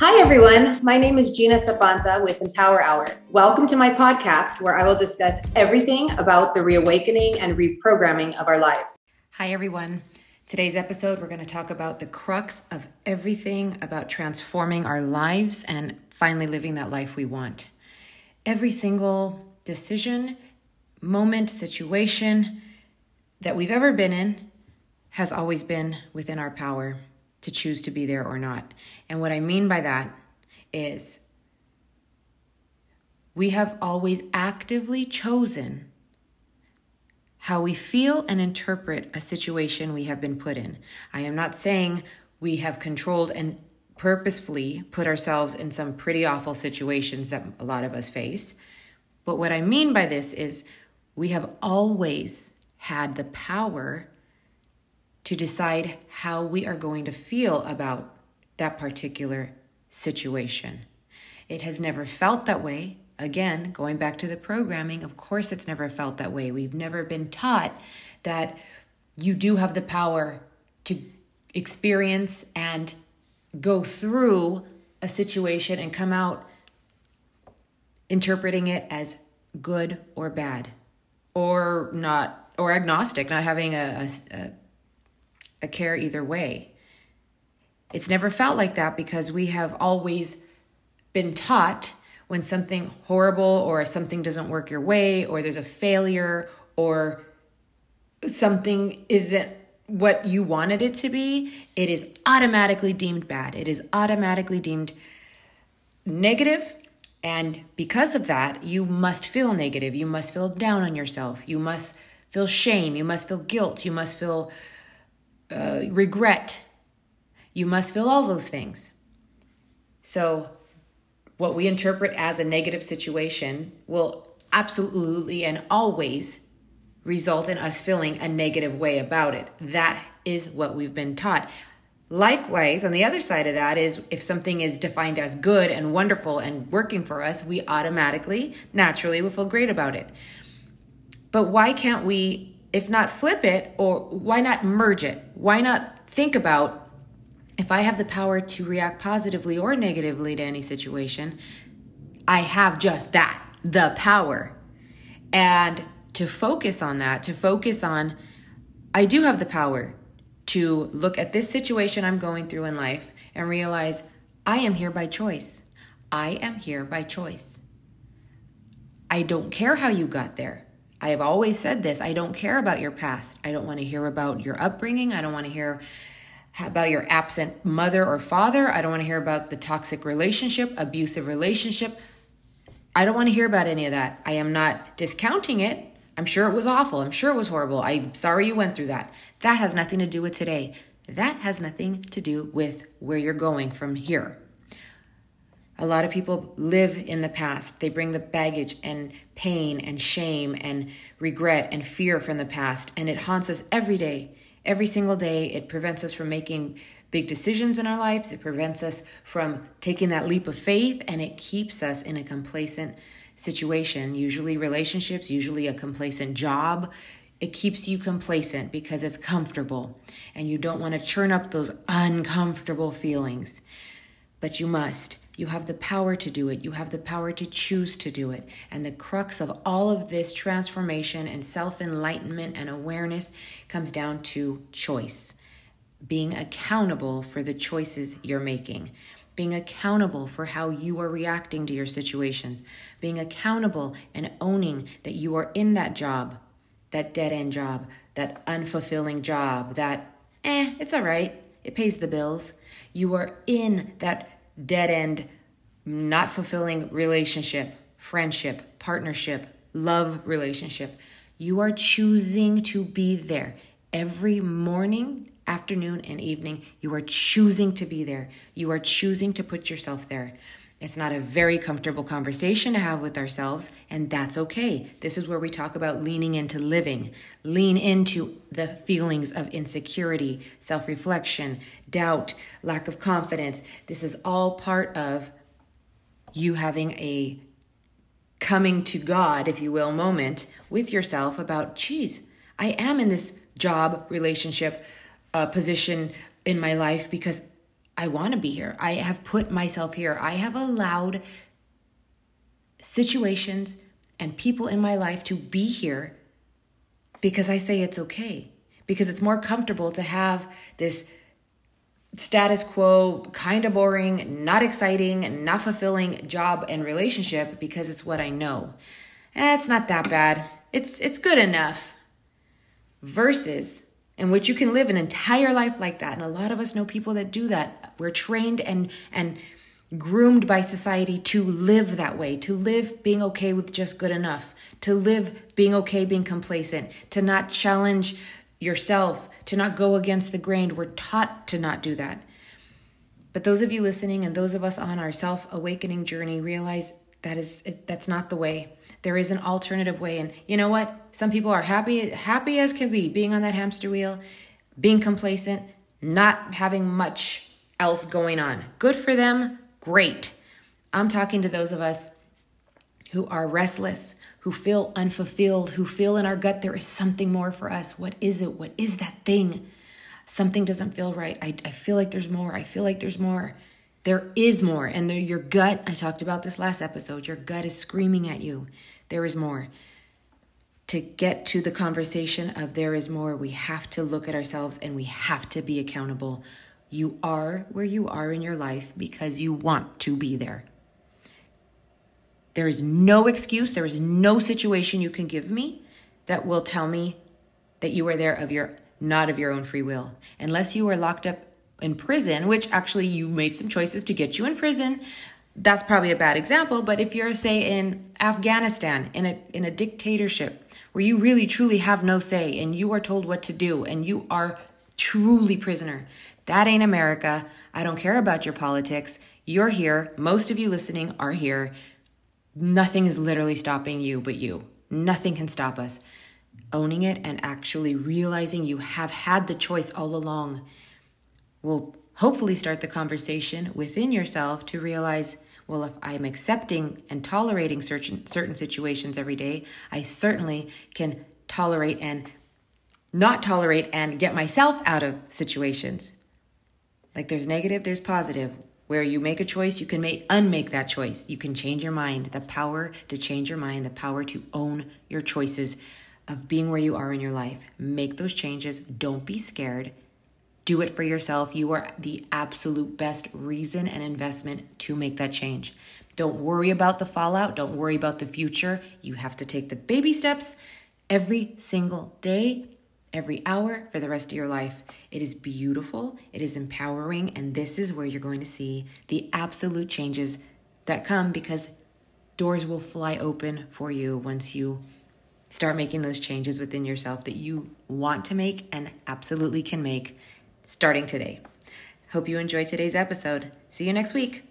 Hi, everyone. My name is Gina Zapanta with Empower Hour. Welcome to my podcast where I will discuss everything about the reawakening and reprogramming of our lives. Hi, everyone. Today's episode, we're going to talk about the crux of everything about transforming our lives and finally living that life we want. Every single decision, moment, situation that we've ever been in has always been within our power to choose to be there or not. And what I mean by that is we have always actively chosen how we feel and interpret a situation we have been put in. I am not saying we have controlled and purposefully put ourselves in some pretty awful situations that a lot of us face. But what I mean by this is we have always had the power to decide how we are going to feel about that particular situation. It has never felt that way. Again, going back to the programming, of course, it's never felt that way. We've never been taught that you do have the power to experience and go through a situation and come out interpreting it as good or bad or not or agnostic not having a, a, a care either way. It's never felt like that because we have always been taught when something horrible or something doesn't work your way or there's a failure or something isn't what you wanted it to be, it is automatically deemed bad. It is automatically deemed negative, And because of that, you must feel negative. You must feel down on yourself. You must feel shame. You must feel guilt. You must feel uh, regret. You must feel all those things. So, what we interpret as a negative situation will absolutely and always result in us feeling a negative way about it. That is what we've been taught. Likewise, on the other side of that is if something is defined as good and wonderful and working for us, we automatically, naturally will feel great about it. But why can't we if not flip it, or why not merge it? Why not think about if I have the power to react positively or negatively to any situation, I have just that, the power. And to focus on that, to focus on, I do have the power to look at this situation I'm going through in life and realize I am here by choice. I am here by choice. I don't care how you got there. I have always said this I don't care about your past. I don't want to hear about your upbringing. I don't want to hear about your absent mother or father. I don't want to hear about the toxic relationship, abusive relationship. I don't want to hear about any of that. I am not discounting it. I'm sure it was awful. I'm sure it was horrible. I'm sorry you went through that. That has nothing to do with today. That has nothing to do with where you're going from here. A lot of people live in the past. They bring the baggage and pain and shame and regret and fear from the past, and it haunts us every day. Every single day, it prevents us from making big decisions in our lives. It prevents us from taking that leap of faith, and it keeps us in a complacent situation, usually relationships, usually a complacent job. It keeps you complacent because it's comfortable, and you don't want to churn up those uncomfortable feelings. But you must you have the power to do it. You have the power to choose to do it. And the crux of all of this transformation and self enlightenment and awareness comes down to choice being accountable for the choices you're making, being accountable for how you are reacting to your situations, being accountable and owning that you are in that job, that dead end job, that unfulfilling job, that, eh, it's all right, it pays the bills. You are in that dead end, not fulfilling relationship, friendship, partnership, love relationship. You are choosing to be there every morning, afternoon, and evening. You are choosing to be there. You are choosing to put yourself there. It's not a very comfortable conversation to have with ourselves, and that's okay. This is where we talk about leaning into living, lean into the feelings of insecurity, self reflection, doubt, lack of confidence. This is all part of you having a coming to God, if you will, moment with yourself about, geez, I am in this job, relationship, uh, position in my life because I want to be here. I have put myself here. I have allowed situations and people in my life to be here because I say it's okay. Because it's more comfortable to have this status quo, kind of boring, not exciting, not fulfilling job and relationship because it's what I know. Eh, it's not that bad. It's it's good enough. Versus in which you can live an entire life like that. And a lot of us know people that do that. We're trained and and groomed by society to live that way, to live being okay with just good enough, to live being okay being complacent, to not challenge yourself, to not go against the grain. We're taught to not do that. But those of you listening and those of us on our self awakening journey realize that is that's not the way. There is an alternative way and you know what? Some people are happy happy as can be being on that hamster wheel, being complacent, not having much else going on. Good for them. Great. I'm talking to those of us who are restless, who feel unfulfilled, who feel in our gut there is something more for us. What is it? What is that thing? Something doesn't feel right. I, I feel like there's more. I feel like there's more. There is more. And there, your gut, I talked about this last episode, your gut is screaming at you. There is more. To get to the conversation of there is more, we have to look at ourselves and we have to be accountable. You are where you are in your life because you want to be there. There is no excuse, there is no situation you can give me that will tell me that you are there of your not of your own free will. Unless you are locked up in prison, which actually you made some choices to get you in prison, that's probably a bad example, but if you're say in Afghanistan in a in a dictatorship where you really truly have no say and you are told what to do and you are truly prisoner, that ain't America. I don't care about your politics. You're here. Most of you listening are here. Nothing is literally stopping you but you. Nothing can stop us. Owning it and actually realizing you have had the choice all along will hopefully start the conversation within yourself to realize well, if I'm accepting and tolerating certain, certain situations every day, I certainly can tolerate and not tolerate and get myself out of situations. Like there's negative, there's positive. Where you make a choice, you can make unmake that choice. You can change your mind. The power to change your mind, the power to own your choices of being where you are in your life. Make those changes. Don't be scared. Do it for yourself. You are the absolute best reason and investment to make that change. Don't worry about the fallout. Don't worry about the future. You have to take the baby steps every single day every hour for the rest of your life. It is beautiful, it is empowering, and this is where you're going to see the absolute changes that come because doors will fly open for you once you start making those changes within yourself that you want to make and absolutely can make starting today. Hope you enjoyed today's episode. See you next week.